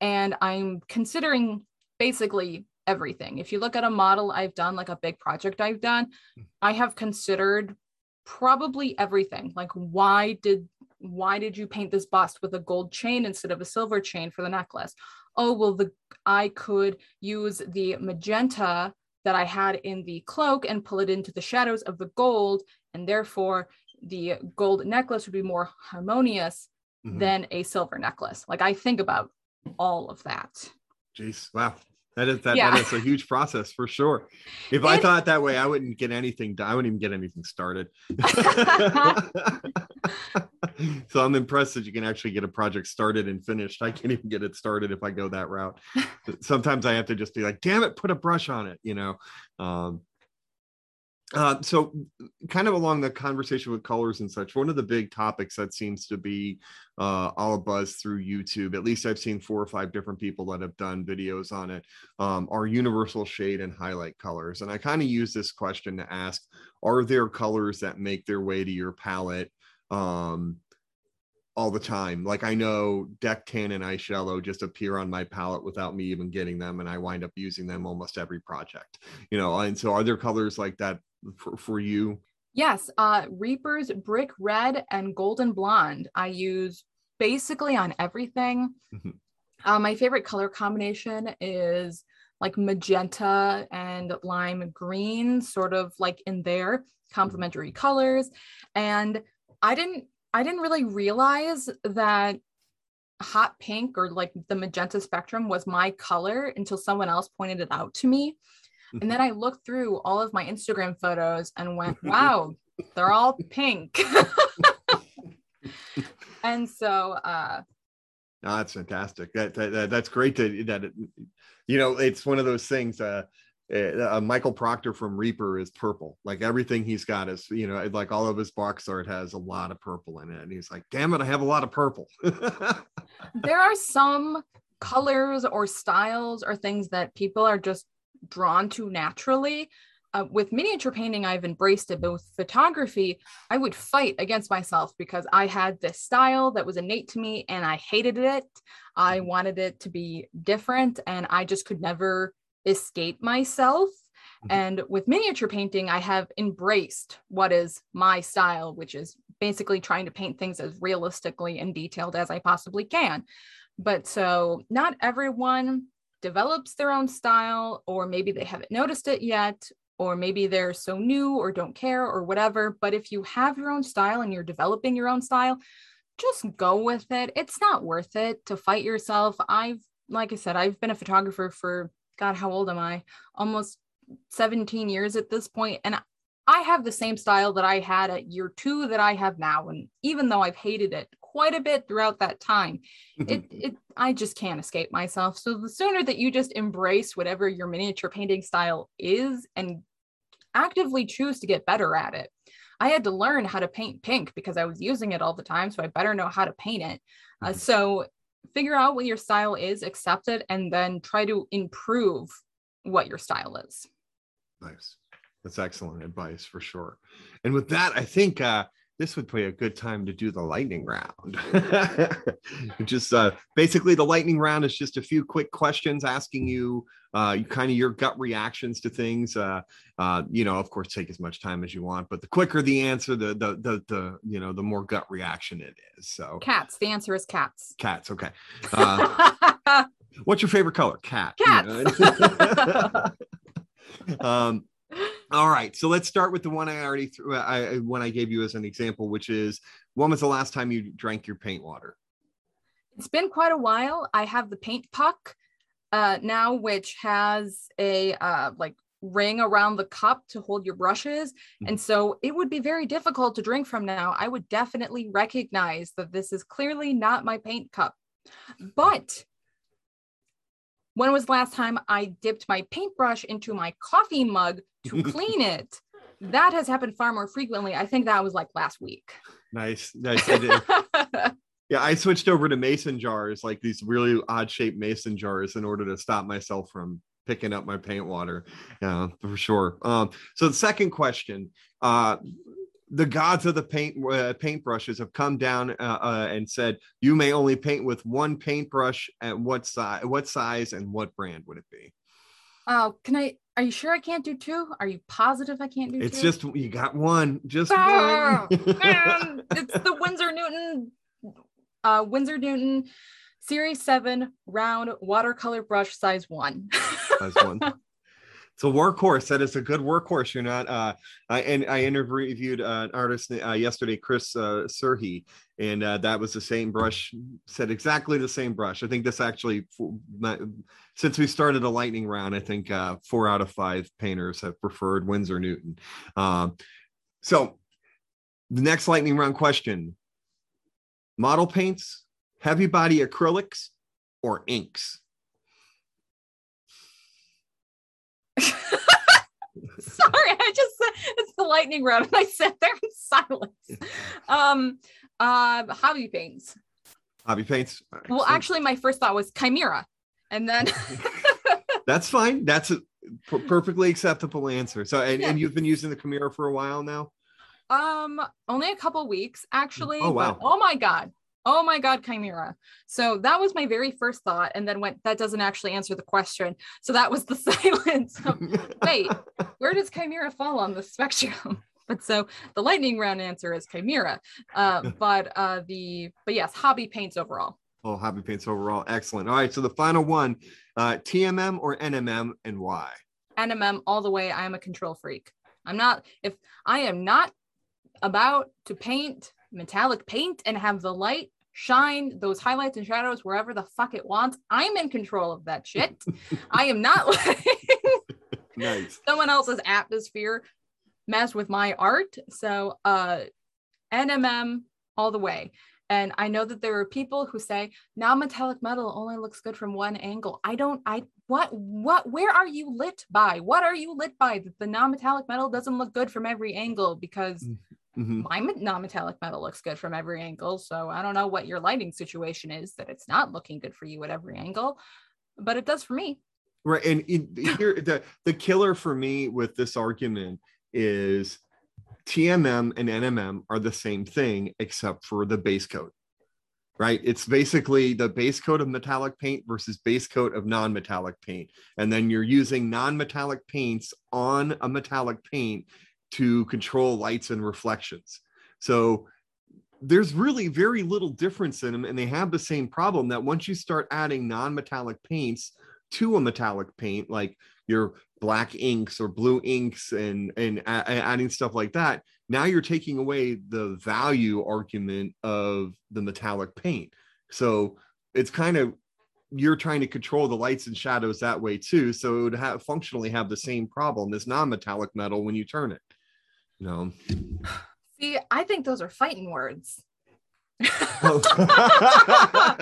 and I'm considering basically everything. If you look at a model I've done, like a big project I've done, hmm. I have considered probably everything. Like why did why did you paint this bust with a gold chain instead of a silver chain for the necklace? Oh, well the I could use the magenta that I had in the cloak and pull it into the shadows of the gold and therefore the gold necklace would be more harmonious mm-hmm. than a silver necklace. Like I think about all of that. Jeez, wow. That is that, yeah. that is a huge process for sure. If I thought that way, I wouldn't get anything done. I wouldn't even get anything started. so I'm impressed that you can actually get a project started and finished. I can't even get it started if I go that route. Sometimes I have to just be like, damn it, put a brush on it, you know. Um, uh, so, kind of along the conversation with colors and such, one of the big topics that seems to be uh, all a buzz through YouTube, at least I've seen four or five different people that have done videos on it, um, are universal shade and highlight colors. And I kind of use this question to ask Are there colors that make their way to your palette? Um, all the time. Like I know deck tan and eyeshadow just appear on my palette without me even getting them, and I wind up using them almost every project. You know, and so are there colors like that for, for you? Yes, uh, Reaper's Brick Red and Golden Blonde. I use basically on everything. Mm-hmm. Uh, my favorite color combination is like magenta and lime green, sort of like in there, mm-hmm. complementary colors. And I didn't I didn't really realize that hot pink or like the magenta spectrum was my color until someone else pointed it out to me. And then I looked through all of my Instagram photos and went, wow, they're all pink. and so uh no, that's fantastic. That, that, that's great to that it, you know it's one of those things uh uh, Michael Proctor from Reaper is purple. Like everything he's got is, you know, like all of his box art has a lot of purple in it. And he's like, damn it, I have a lot of purple. there are some colors or styles or things that people are just drawn to naturally. Uh, with miniature painting, I've embraced it, but with photography, I would fight against myself because I had this style that was innate to me and I hated it. I mm-hmm. wanted it to be different and I just could never escape myself. Mm-hmm. And with miniature painting, I have embraced what is my style, which is basically trying to paint things as realistically and detailed as I possibly can. But so not everyone develops their own style, or maybe they haven't noticed it yet, or maybe they're so new or don't care or whatever. But if you have your own style and you're developing your own style, just go with it. It's not worth it to fight yourself. I've, like I said, I've been a photographer for God, how old am I? Almost 17 years at this point, and I have the same style that I had at year two that I have now. And even though I've hated it quite a bit throughout that time, it, it I just can't escape myself. So the sooner that you just embrace whatever your miniature painting style is and actively choose to get better at it. I had to learn how to paint pink because I was using it all the time. So I better know how to paint it. Uh, mm-hmm. so figure out what your style is, accept it, and then try to improve what your style is. Nice. That's excellent advice for sure. And with that, I think uh, this would be a good time to do the lightning round. just uh, basically, the lightning round is just a few quick questions asking you uh, kind of your gut reactions to things. Uh, uh, you know, of course, take as much time as you want, but the quicker the answer, the the the, the you know, the more gut reaction it is. So cats. The answer is cats. Cats. Okay. Uh, what's your favorite color? Cat. Cats. um, all right, so let's start with the one I already threw. I one I gave you as an example, which is when was the last time you drank your paint water? It's been quite a while. I have the paint puck uh, now, which has a uh, like ring around the cup to hold your brushes, mm-hmm. and so it would be very difficult to drink from now. I would definitely recognize that this is clearly not my paint cup, but when was the last time I dipped my paintbrush into my coffee mug to clean it? That has happened far more frequently. I think that was like last week. Nice. Nice. I yeah, I switched over to mason jars, like these really odd shaped mason jars, in order to stop myself from picking up my paint water. Yeah, for sure. Um, so the second question, uh, the gods of the paint uh, paintbrushes have come down uh, uh, and said you may only paint with one paintbrush at what size what size and what brand would it be oh can i are you sure i can't do two? Are you positive i can't do it's two? just you got one just ah, one. man, it's the Winsor Newton uh Winsor Newton series 7 round watercolor brush size 1 size 1 it's a workhorse. That is a good workhorse. You're not. Uh, I and I interviewed uh, an artist uh, yesterday, Chris uh, Surhi, and uh, that was the same brush. Said exactly the same brush. I think this actually, since we started a lightning round, I think uh, four out of five painters have preferred Winsor Newton. Um, so, the next lightning round question: model paints, heavy body acrylics, or inks? Sorry, I just said it's the lightning round and I sat there in silence. Um, uh, hobby paints. Hobby paints. Well, actually, my first thought was Kimera, and then that's fine. That's a perfectly acceptable answer. So, and, yeah. and you've been using the Kimera for a while now. Um, only a couple weeks actually. Oh wow! oh my god, oh my god Kimera. So that was my very first thought and then went that doesn't actually answer the question. So that was the silence wait where does Kimera fall on the spectrum? But so the lightning round answer is Kimera. Uh, but uh, the but yes hobby paints overall. Oh hobby paints overall. Excellent. All right so the final one uh, tmm or nmm and why? Nmm all the way. I am a control freak. I'm not if i am not about to paint metallic paint and have the light shine those highlights and shadows wherever the fuck it wants. I'm in control of that shit. I am not letting nice. someone else's atmosphere mess with my art. So uh NMM all the way. And I know that there are people who say non-metallic metal only looks good from one angle. I don't, I, what, what, where are you lit by? What are you lit by that the non-metallic metal doesn't look good from every angle? Because mm. Mm-hmm. My non-metallic metal looks good from every angle. So I don't know what your lighting situation is that it's not looking good for you at every angle, but it does for me. Right. And here the the killer for me with this argument is TMM and NMM are the same thing except for the base coat. Right? It's basically the base coat of metallic paint versus base coat of non-metallic paint. And then you're using non-metallic paints on a metallic paint to control lights and reflections. So there's really very little difference in them, and they have the same problem that once you start adding non-metallic paints to a metallic paint, like your black inks or blue inks, and and adding stuff like that, now you're taking away the value argument of the metallic paint. So it's kind of you're trying to control the lights and shadows that way too. So it would have functionally have the same problem as non-metallic metal when you turn it. No. See, I think those are fighting words. Oh.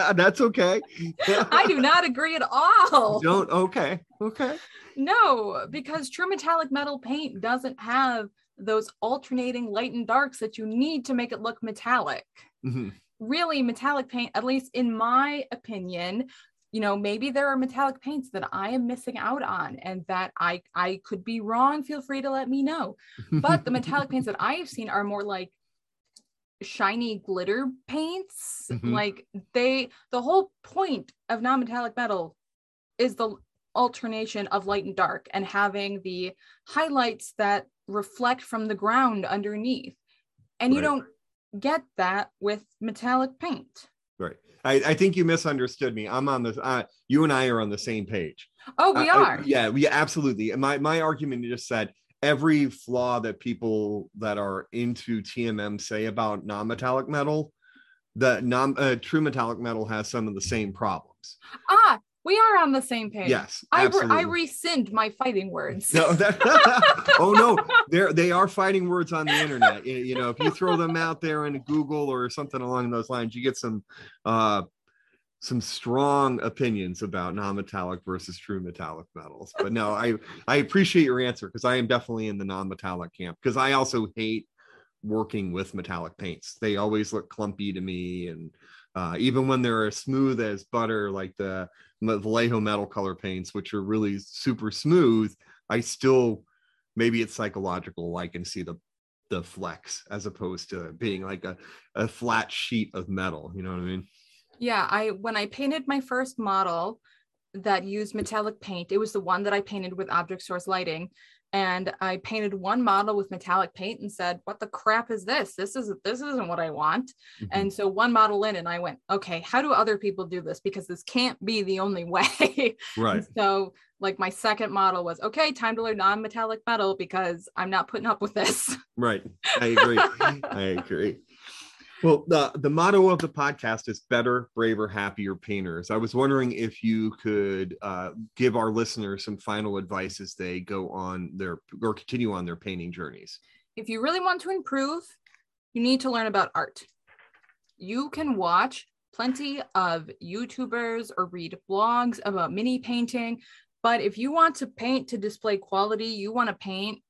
That's okay. I do not agree at all. Don't okay. Okay. No, because true metallic metal paint doesn't have those alternating light and darks that you need to make it look metallic. Mhm. Really, metallic paint, at least in my opinion, you know, maybe there are metallic paints that I am missing out on and that I I could be wrong. Feel free to let me know. But the metallic paints that I have seen are more like shiny glitter paints. Mhm. Like they the whole point of non-metallic metal is the alternation of light and dark and having the highlights that reflect from the ground underneath. And you don't get that with metallic paint. I, I think you misunderstood me. I'm on this. Uh, you and I are on the same page. Oh, we I- I- are. yeah, we absolutely. My my argument just said every flaw that people that are into TMM say about non-metallic metal, the non uh, true metallic metal has some of the same problems. Ah, we are on the same page. Yes, I, re-. I rescind my fighting words. no, that, oh no, they're they are fighting words on the internet. You, know, if you throw them out there in Google or something along those lines, you get some uh some strong opinions about non-metallic versus true metallic metals. But no, I I appreciate your answer because I am definitely in the non-metallic camp because I also hate working with metallic paints. They always look clumpy to me and uh, even when they're as smooth as butter, like the Vallejo metal color paints, which are really super smooth, I still maybe it's psychological. I can see the the flecks as opposed to being like a, a flat sheet of metal. You know what I mean? Yeah, I when I painted my first model that used metallic paint, it was the one that I painted with object source lighting. And I painted one model with metallic paint and said, "What the crap is this? This is this isn't what I want." Mhm. And so one model in, and I went, "Okay, how do other people do this? Because this can't be the only way." right. So, like my second model was, "Okay, time to learn non-metallic metal because I'm not putting up with this." Right. I agree. I agree. Well, the, the motto of the podcast is better, braver, happier painters. I was wondering if you could uh, give our listeners some final advice as they go on their or continue on their painting journeys. if you really want to improve, you need to learn about art. You can watch plenty of YouTubers or read blogs about mini painting, but if you want to paint to display quality, you want to paint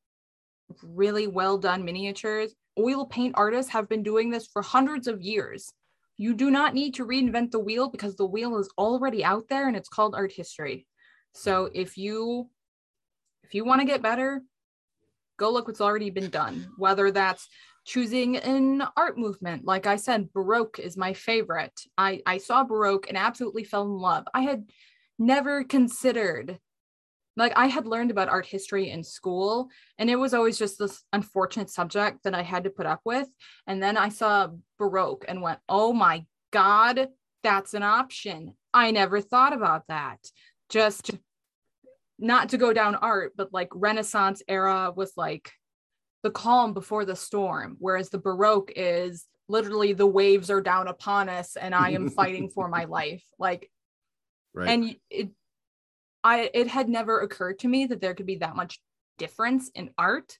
really well done miniatures, oil paint artists have been doing this for hundreds of years. You do not need to reinvent the wheel because the wheel is already out there and it's called art history. So mm-hmm. if you if you want to get better, go look what's already been done, whether that's choosing an art movement. Like I said, Baroque is my favorite. I, I saw Baroque and absolutely fell in love. I had never considered, like, I had learned about art history in school, and it was always just this unfortunate subject that I had to put up with. And then I saw Baroque and went, oh my God, that's an option. I never thought about that. Just not to go down art, but like Renaissance era was like the calm before the storm, whereas the Baroque is literally the waves are down upon us and I am fighting for my life. Like, Right. and it, I, it had never occurred to me that there could be that much difference in art.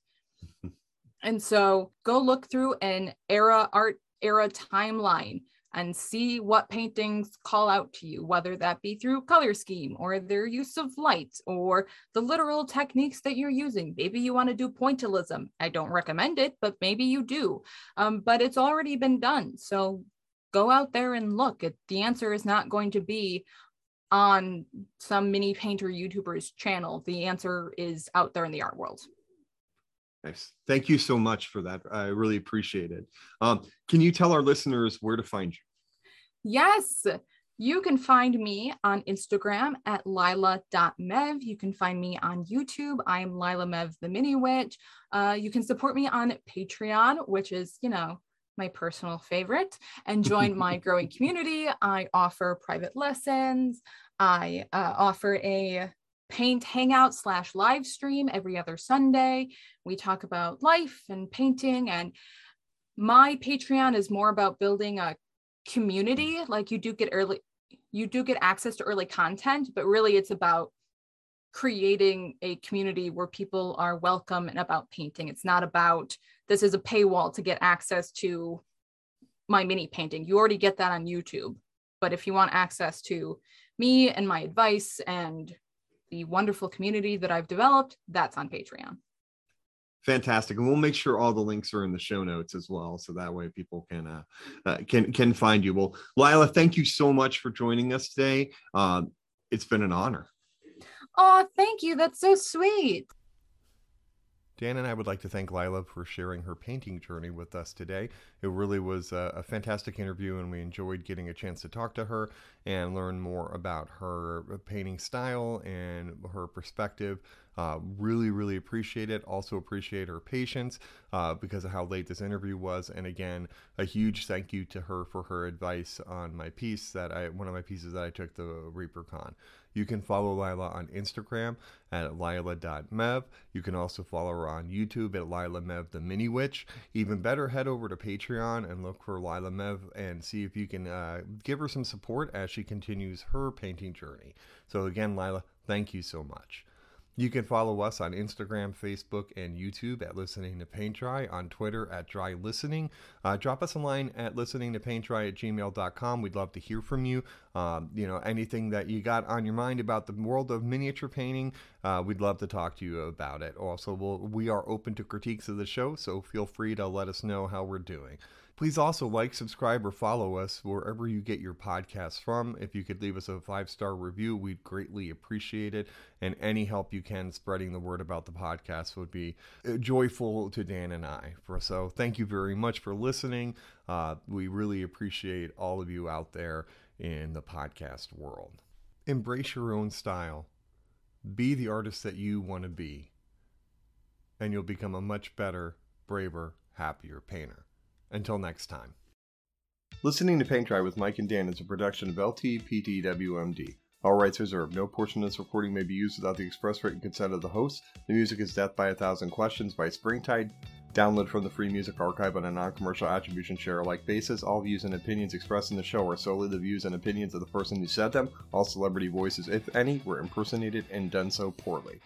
and so go look through an era art era timeline and see what paintings call out to you, whether that be through color scheme or their use of light or the literal techniques that you're using. Maybe you want to do pointillism. I don't recommend it, but maybe you do. Um, but it's already been done. So go out there and look. It, the answer is not going to be on some mini painter YouTuber's channel. The answer is out there in the art world. Nice. Thank you so much for that. I really appreciate it. Um, can you tell our listeners where to find you? Yes, you can find me on Instagram at lila.mev. You can find me on YouTube. I'm Lila Mev, the mini witch. Uh, you can support me on Patreon, which is, you know, my personal favorite, and join my growing community. I offer private lessons. I uh, offer a paint hangout slash live stream every other Sunday. We talk about life and painting, and my Patreon is more about building a community. Like you do get early, you do get access to early content, but really it's about creating a community where people are welcome and about painting. It's not about this is a paywall to get access to my mini painting. You already get that on YouTube. But if you want access to me and my advice and the wonderful community that I've developed, that's on Patreon. Fantastic, and we'll make sure all the links are in the show notes as well, so that way people can uh, uh, can can find you. Well, Lila, thank you so much for joining us today. Um, it's been an honor. Oh, thank you. That's so sweet. Dan and I would like to thank Lila for sharing her painting journey with us today. It really was a, a, fantastic interview, and we enjoyed getting a chance to talk to her and learn more about her painting style and her perspective. Uh, really, really appreciate it. Also, appreciate her patience uh, because of how late this interview was. And again, a huge thank you to her for her advice on my piece that I, one of my pieces that I took the ReaperCon. You can follow Lila on Instagram at lila.mev. You can also follow her on YouTube at Lila Mev the Mini Witch. Even better, head over to Patreon and look for Lila Mev and see if you can uh, give her some support as she continues her painting journey. So, again, Lila, thank you so much. You can follow us on Instagram, Facebook, and YouTube at Listening to Paint Dry, on Twitter at Dry Listening. Uh, drop us a line at listening to paint dry at gmail.com. We'd love to hear from you. Um, you know, anything that you got on your mind about the world of miniature painting, uh, we'd love to talk to you about it. Also, we'll, we are open to critiques of the show, so feel free to let us know how we're doing. Please also like, subscribe, or follow us wherever you get your podcasts from. If you could leave us a five star review, we'd greatly appreciate it. And any help you can spreading the word about the podcast would be uh, joyful to Dan and I. So, thank you very much for listening. Uh, we really appreciate all of you out there in the podcast world. Embrace your own style. Be the artist that you want to be, and you'll become a much better, braver, happier painter. Until next time. Listening to Paint Dry with Mike and Dan is a production of LTPTWMD. All rights reserved. No portion of this recording may be used without the express written consent of the host. The music is Death by a Thousand Questions by Springtide. Download from the Free Music Archive on a non-commercial attribution share alike basis. All views and opinions expressed in the show are solely the views and opinions of the person who said them. All celebrity voices, if any, were impersonated and done so poorly.